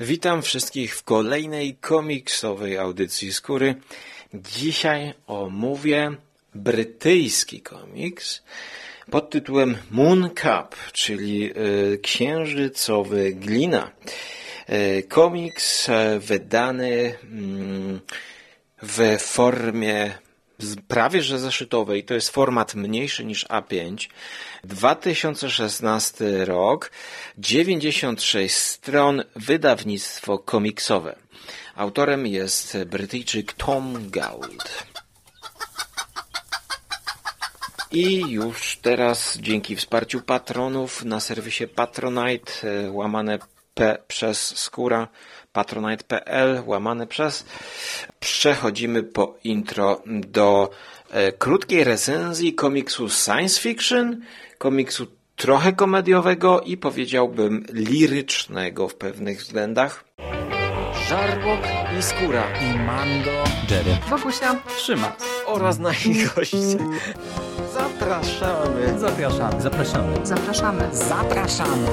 Witam wszystkich w kolejnej komiksowej audycji Skóry. Dzisiaj omówię brytyjski komiks pod tytułem Moon Cup, czyli y, księżycowy glina. Y, komiks y, wydany mm, w formie prawie że zeszytowej, to jest format mniejszy niż A5. 2016 rok, 96 stron, wydawnictwo komiksowe. Autorem jest Brytyjczyk Tom Gould. I już teraz dzięki wsparciu patronów na serwisie Patronite e, łamane P przez skóra patronite.pl łamane przez przechodzimy po intro do e, krótkiej recenzji komiksu science fiction, komiksu trochę komediowego i powiedziałbym lirycznego w pewnych względach. Żarłok i Skóra i Mando, Jerry, Wokusia, Trzyma oraz nasi goście. Zapraszamy. Zapraszamy. Zapraszamy. zapraszamy. Zapraszamy.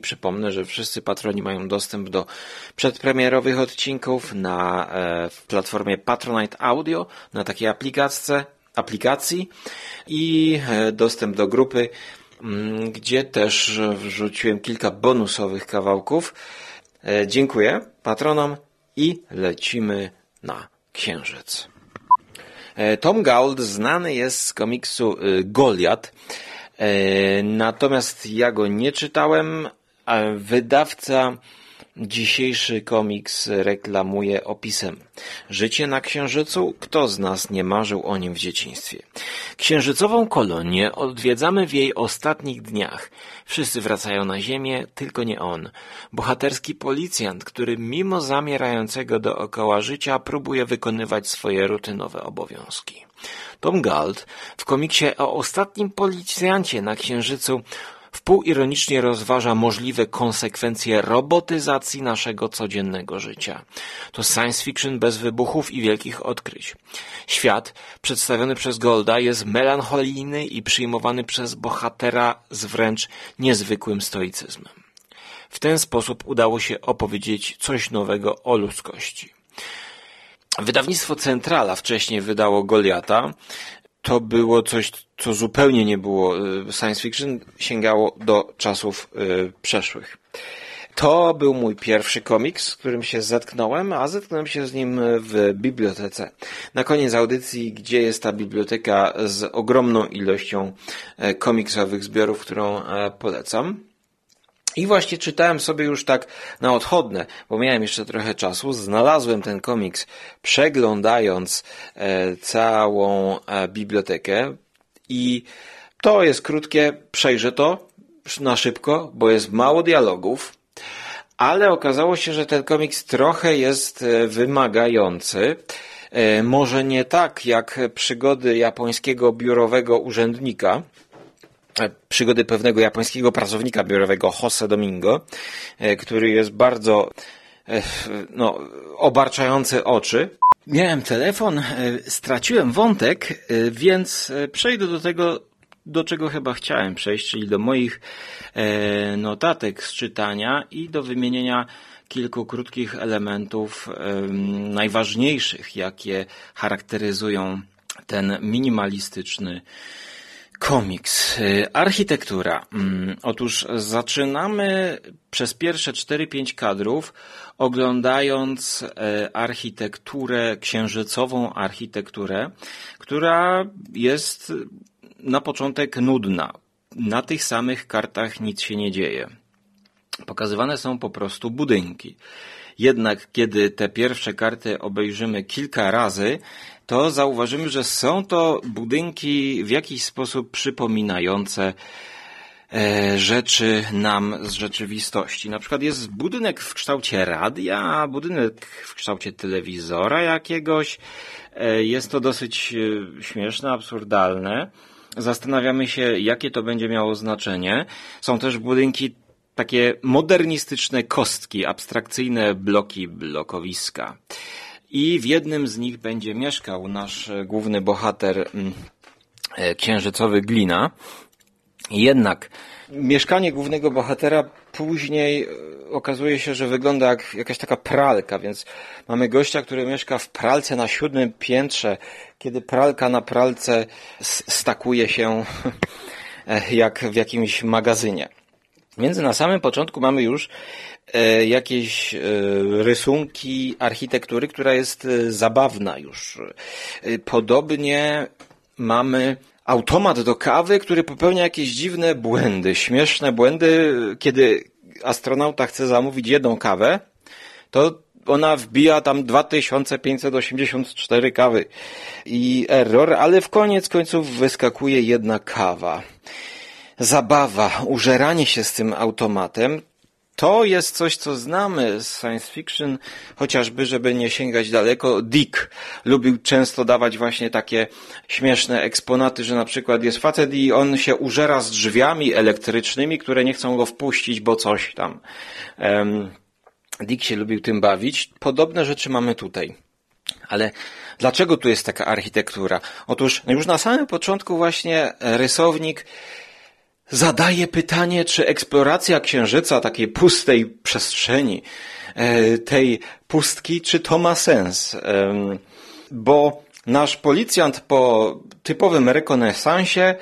Przypomnę, że wszyscy patroni mają dostęp do przedpremierowych odcinków na e, w platformie Patronite Audio, na takiej aplikacji, i e, dostęp do grupy, m, gdzie też wrzuciłem kilka bonusowych kawałków. E, dziękuję patronom i lecimy na Księżyc. Tom Gould znany jest z komiksu y, Goliat, Natomiast ja go nie czytałem, wydawca dzisiejszy komiks reklamuje opisem. Życie na Księżycu? Kto z nas nie marzył o nim w dzieciństwie? Księżycową kolonię odwiedzamy w jej ostatnich dniach. Wszyscy wracają na Ziemię, tylko nie on. Bohaterski policjant, który mimo zamierającego dookoła życia próbuje wykonywać swoje rutynowe obowiązki. Tom Gould w komiksie o ostatnim policjancie na Księżycu wpółironicznie rozważa możliwe konsekwencje robotyzacji naszego codziennego życia. To science fiction bez wybuchów i wielkich odkryć. Świat przedstawiony przez Golda jest melancholijny i przyjmowany przez bohatera z wręcz niezwykłym stoicyzmem. W ten sposób udało się opowiedzieć coś nowego o ludzkości. Wydawnictwo Centrala wcześniej wydało Goliata. To było coś, co zupełnie nie było y, science fiction, sięgało do czasów y, przeszłych. To był mój pierwszy komiks, z którym się zetknąłem, a zetknąłem się z nim w bibliotece. Na koniec audycji, gdzie jest ta biblioteka z ogromną ilością e, komiksowych zbiorów, którą e, polecam. I właśnie czytałem sobie już tak na odchodne, bo miałem jeszcze trochę czasu. Znalazłem ten komiks przeglądając e, całą e, bibliotekę i to jest krótkie, przejrzę to na szybko, bo jest mało dialogów, ale okazało się, że ten komiks trochę jest e, wymagający. E, może nie tak jak przygody japońskiego biurowego urzędnika, przygody pewnego japońskiego pracownika biurowego Jose Domingo, e, który jest bardzo e, no, obarczający oczy. Miałem telefon, straciłem wątek, więc przejdę do tego, do czego chyba chciałem przejść, czyli do moich notatek z czytania i do wymienienia kilku krótkich elementów najważniejszych, jakie charakteryzują ten minimalistyczny Komiks. Y, architektura. Mm, otóż zaczynamy przez pierwsze 4-5 kadrów oglądając e, architekturę, księżycową architekturę, która jest na początek nudna. Na tych samych kartach nic się nie dzieje. Pokazywane są po prostu budynki. Jednak kiedy te pierwsze karty obejrzymy kilka razy, to zauważymy, że są to budynki w jakiś sposób przypominające e, rzeczy nam z rzeczywistości. Na przykład jest budynek w kształcie radia, budynek w kształcie telewizora jakiegoś. E, jest to dosyć e, śmieszne, absurdalne. Zastanawiamy się, jakie to będzie miało znaczenie. Są też budynki takie modernistyczne kostki, abstrakcyjne bloki, blokowiska. i w jednym z nich będzie mieszkał nasz e, główny bohater mm, e, księżycowy Glina. Jednak mieszkanie głównego bohatera później e, okazuje się, że wygląda jak jakaś taka pralka, więc mamy gościa, który mieszka w pralce na siódmym piętrze, kiedy pralka na pralce stakuje się jak w jakimś magazynie. Więc na samym początku mamy już e, jakieś e, rysunki architektury, która jest e, zabawna już. Podobnie mamy automat do kawy, który popełnia jakieś dziwne błędy, śmieszne błędy, kiedy astronauta chce zamówić jedną kawę, to ona wbija tam 2584 kawy i error, ale w koniec końców wyskakuje jedna kawa zabawa, użeranie się z tym automatem, to jest coś, co znamy z science fiction, chociażby, żeby nie sięgać daleko. Dick lubił często dawać właśnie takie śmieszne eksponaty, że na przykład jest facet i on się użera z drzwiami elektrycznymi, które nie chcą go wpuścić, bo coś tam. Um, Dick się lubił tym bawić. Podobne rzeczy mamy tutaj. Ale dlaczego tu jest taka architektura? Otóż już na samym początku właśnie rysownik zadaje pytanie, czy eksploracja Księżyca, takiej pustej przestrzeni, e, tej pustki, czy to ma sens? Bo nasz policjant po typowym rekonesansie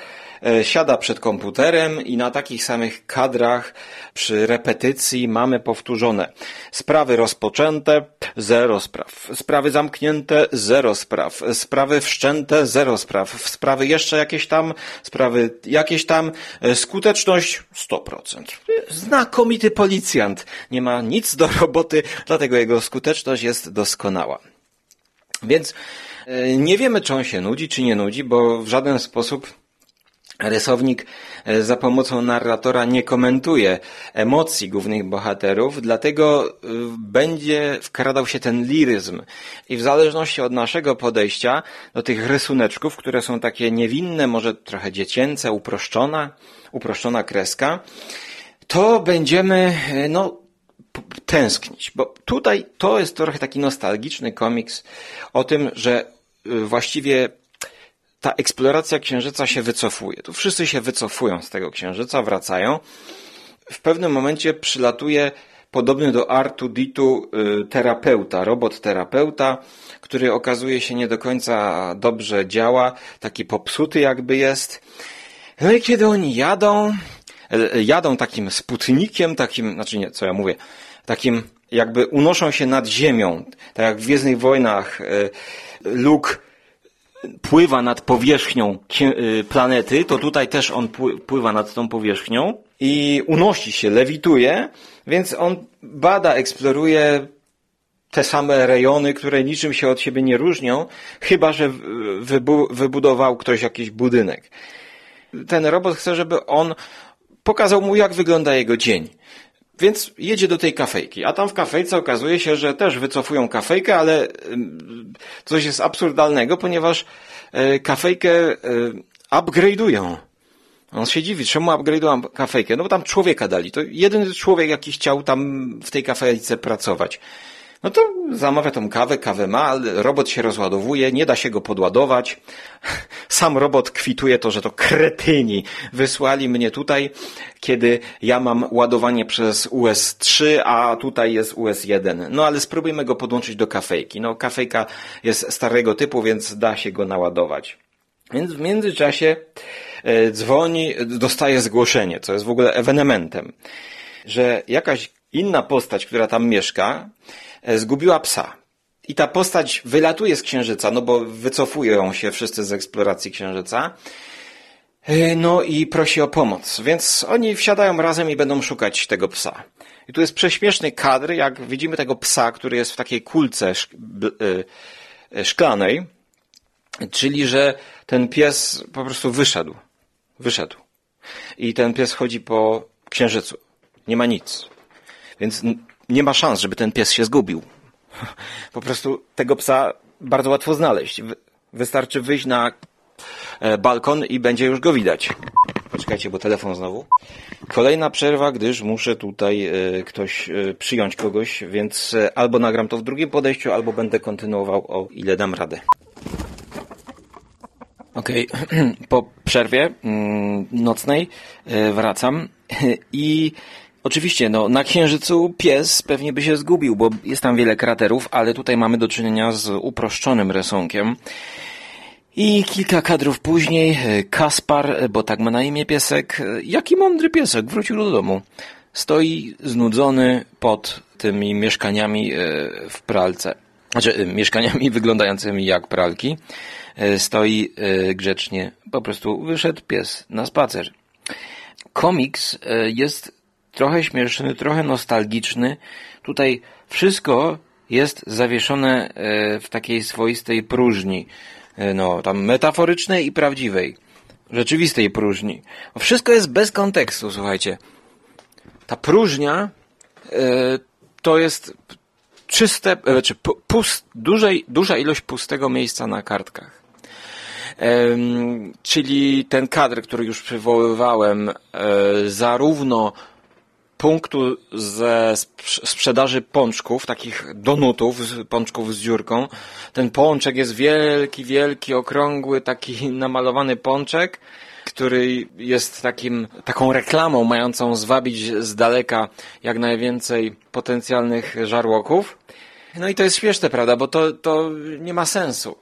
siada przed komputerem i na takich samych kadrach przy repetycji mamy powtórzone. Sprawy rozpoczęte, zero spraw, sprawy zamknięte, zero spraw, sprawy wszczęte, zero spraw, sprawy jeszcze jakieś tam, sprawy jakieś tam, e, skuteczność 100%. Znakomity policjant, nie ma nic do roboty, dlatego jego skuteczność jest doskonała. Więc e, nie wiemy, czy on się nudzi, czy nie nudzi, bo w żaden sposób Rysownik e, za pomocą narratora nie komentuje emocji głównych bohaterów, dlatego e, będzie wkradał się ten liryzm. I w zależności od naszego podejścia do tych rysuneczków, które są takie niewinne, może trochę dziecięce, uproszczona, uproszczona kreska, to będziemy, e, no, tęsknić. Bo tutaj to jest trochę taki nostalgiczny komiks o tym, że właściwie ta eksploracja księżyca się wycofuje. Tu wszyscy się wycofują z tego księżyca, wracają. W pewnym momencie przylatuje podobny do Artu Ditu y, terapeuta, robot terapeuta, który okazuje się nie do końca dobrze działa, taki popsuty jakby jest. No i kiedy oni jadą, jadą takim sputnikiem, takim, znaczy nie, co ja mówię, takim jakby unoszą się nad ziemią, tak jak w Gwiezdnych Wojnach e, Luke pływa nad powierzchnią y, planety, to tutaj też on pływa nad tą powierzchnią i unosi się, lewituje, więc on bada, eksploruje te same rejony, które niczym się od siebie nie różnią, chyba że wybu wybudował ktoś jakiś budynek. Ten robot chce, żeby on pokazał mu, jak wygląda jego dzień. Więc jedzie do tej kafejki, a tam w kafejce okazuje się, że też wycofują kafejkę, ale coś jest absurdalnego, ponieważ e, kafejkę e, upgrade'ują. On się dziwi, czemu upgrade'ują kafejkę? No bo tam człowieka dali. To jedyny człowiek, jaki chciał tam w tej kafejce pracować. No to zamawia tą kawę, kawę ma, robot się rozładowuje, nie da się go podładować. Sam robot kwituje to, że to kretyni wysłali mnie tutaj, kiedy ja mam ładowanie przez US3, a tutaj jest US1. No ale spróbujmy go podłączyć do kafejki. No kafejka jest starego typu, więc da się go naładować. Więc w międzyczasie e, dzwoni, dostaje zgłoszenie, co jest w ogóle ewenementem, że jakaś inna postać, która tam mieszka, zgubiła psa. I ta postać wylatuje z Księżyca, no bo wycofują się wszyscy z eksploracji Księżyca. E, no i prosi o pomoc. Więc oni wsiadają razem i będą szukać tego psa. I tu jest prześmieszny kadr, jak widzimy tego psa, który jest w takiej kulce e, szklanej, czyli że ten pies po prostu wyszedł. Wyszedł. I ten pies chodzi po księżycu. Nie ma nic. Więc nie ma szans, żeby ten pies się zgubił. Po prostu tego psa bardzo łatwo znaleźć. Wystarczy wyjść na e, balkon i będzie już go widać. Poczekajcie, bo telefon znowu. Kolejna przerwa, gdyż muszę tutaj e, ktoś e, przyjąć kogoś, więc albo nagram to w drugim podejściu, albo będę kontynuował o ile dam radę. Okej, po przerwie mm, nocnej wracam i oczywiście no, na Księżycu pies pewnie by się zgubił, bo jest tam wiele kraterów, ale tutaj mamy do czynienia z uproszczonym rysunkiem. I kilka kadrów później e, Kaspar, e, bo tak ma na imię piesek, e, jaki mądry piesek, wrócił do domu. Stoi znudzony pod tymi mieszkaniami w pralce. Znaczy, mieszkaniami wyglądającymi jak pralki. Stoi grzecznie, po prostu wyszedł pies na spacer. Komiks jest trochę śmieszny, trochę nostalgiczny. Tutaj wszystko jest zawieszone e, w takiej swoistej próżni. E, No, tam metaforycznej i prawdziwej. Rzeczywistej próżni. Wszystko jest bez kontekstu, słuchajcie. Ta próżnia e, to jest czyste, znaczy pu- pust, dużej, duża ilość pustego miejsca na kartkach. Czyli ten kadr, który już przywoływałem, zarówno punktu ze sprz- sprzedaży pączków, takich donutów, pączków z dziurką. Ten pączek jest wielki, wielki, okrągły, taki namalowany pączek, który jest takim, taką reklamą mającą zwabić z daleka jak najwięcej potencjalnych żarłoków. No i to jest śmieszne, prawda, bo to, to nie ma sensu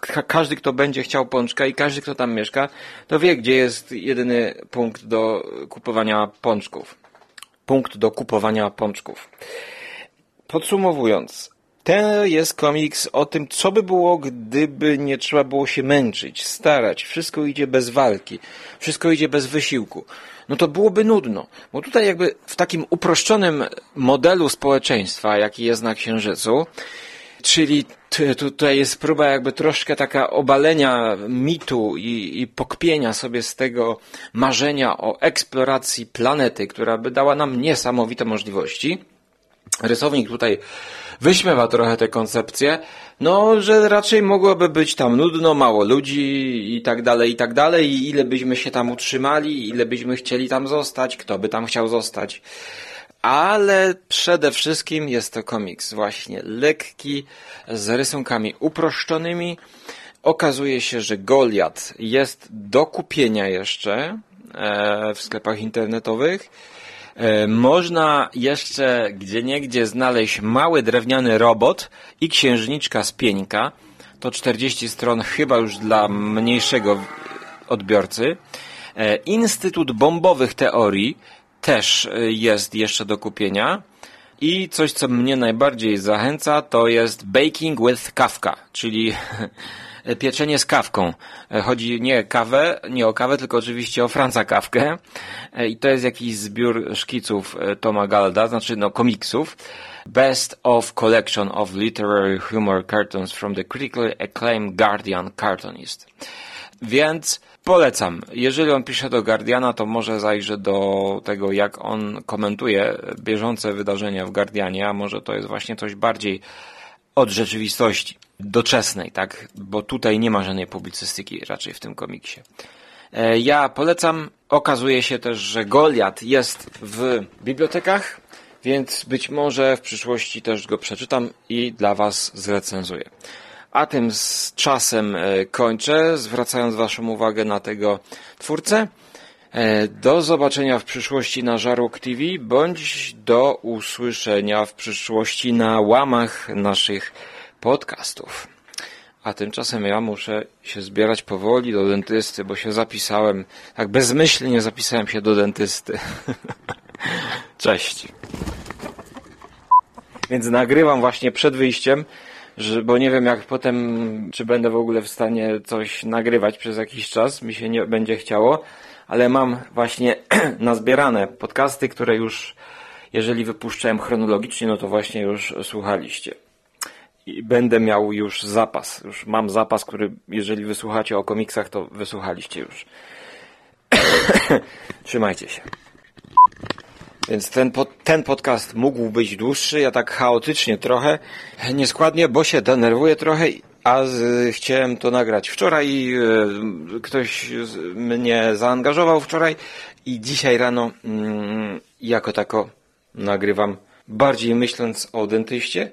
ka- każdy, kto będzie chciał pączka i każdy, kto tam mieszka, to wie, gdzie jest jedyny punkt do kupowania pączków. Punkt do kupowania pączków. Podsumowując, to jest komiks o tym, co by było, gdyby nie trzeba było się męczyć, starać. Wszystko idzie bez walki, wszystko idzie bez wysiłku. No to byłoby nudno, bo tutaj jakby w takim uproszczonym modelu społeczeństwa, jaki jest na Księżycu, Czyli tutaj jest próba jakby troszkę taka obalenia mitu i, i pokpienia sobie z tego marzenia o eksploracji planety, która by dała nam niesamowite możliwości. Rysownik tutaj wyśmiewa trochę tę koncepcję, no, że raczej mogłoby być tam nudno, mało ludzi i tak dalej, i tak dalej, i ile byśmy się tam utrzymali, ile byśmy chcieli tam zostać, kto by tam chciał zostać. Ale przede wszystkim jest to komiks właśnie lekki, z rysunkami uproszczonymi. Okazuje się, że Goliat jest do kupienia jeszcze e, w sklepach internetowych. E, Można jeszcze gdzieniegdzie znaleźć mały drewniany robot i księżniczka z pieńka. To 40 stron chyba już dla mniejszego odbiorcy. E, Instytut Bombowych Teorii też e, jest jeszcze do kupienia. I coś, co mnie najbardziej zachęca, to jest Baking with Kafka, czyli pieczenie z kawką. Chodzi nie kawę, nie o kawę, tylko oczywiście o Franza Kawkę. I to jest jakiś zbiór szkiców e, Toma Galda, znaczy no komiksów. Best of Collection of Literary Humor Cartoons from the critically acclaimed Guardian Cartoonist. Więc polecam. Jeżeli on pisze do Guardiana, to może zajrzę do tego, jak on komentuje bieżące wydarzenia w Guardianie, a może to jest właśnie coś bardziej od rzeczywistości, doczesnej, tak? Bo tutaj nie ma żadnej publicystyki raczej w tym komiksie. E, Ja polecam. Okazuje się też, że Goliat jest w bibliotekach, więc być może w przyszłości też go przeczytam i dla Was zrecenzuję. A tym z czasem e, kończę, zwracając Waszą uwagę na tego twórcę. E, Do zobaczenia w przyszłości na Żarłok TV, bądź do usłyszenia w przyszłości na łamach naszych podcastów. A tymczasem ja muszę się zbierać powoli do dentysty, bo się zapisałem, tak bezmyślnie zapisałem się do dentysty. Cześć. Więc nagrywam właśnie przed wyjściem, że, bo nie wiem jak potem, czy będę w ogóle w stanie coś nagrywać przez jakiś czas, mi się nie będzie chciało, ale mam właśnie nazbierane podcasty, które już, jeżeli wypuszczałem chronologicznie, no to właśnie już słuchaliście. I będę miał już zapas, już mam zapas, który jeżeli wysłuchacie o komiksach, to wysłuchaliście już. Trzymajcie się. Więc ten, pod, ten podcast mógł być dłuższy, ja tak chaotycznie trochę, nieskładnie, bo się denerwuję trochę A z, chciałem to nagrać wczoraj. e, Ktoś z, mnie zaangażował wczoraj i dzisiaj rano mm, jako tako nagrywam bardziej myśląc o dentyście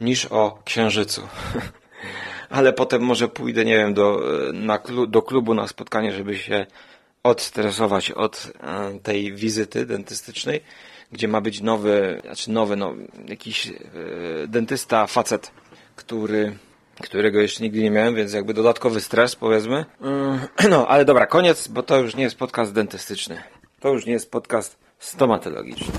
niż o księżycu. Ale potem może pójdę, nie wiem, do, e, na, do klubu na spotkanie, żeby się odstresować od e, tej wizyty dentystycznej, gdzie ma być nowy, znaczy nowy, no, jakiś e, dentysta, facet, który, którego jeszcze nigdy nie miałem, więc jakby dodatkowy stres, powiedzmy. E, No, ale dobra, koniec, bo to już nie jest podcast dentystyczny. To już nie jest podcast stomatologiczny.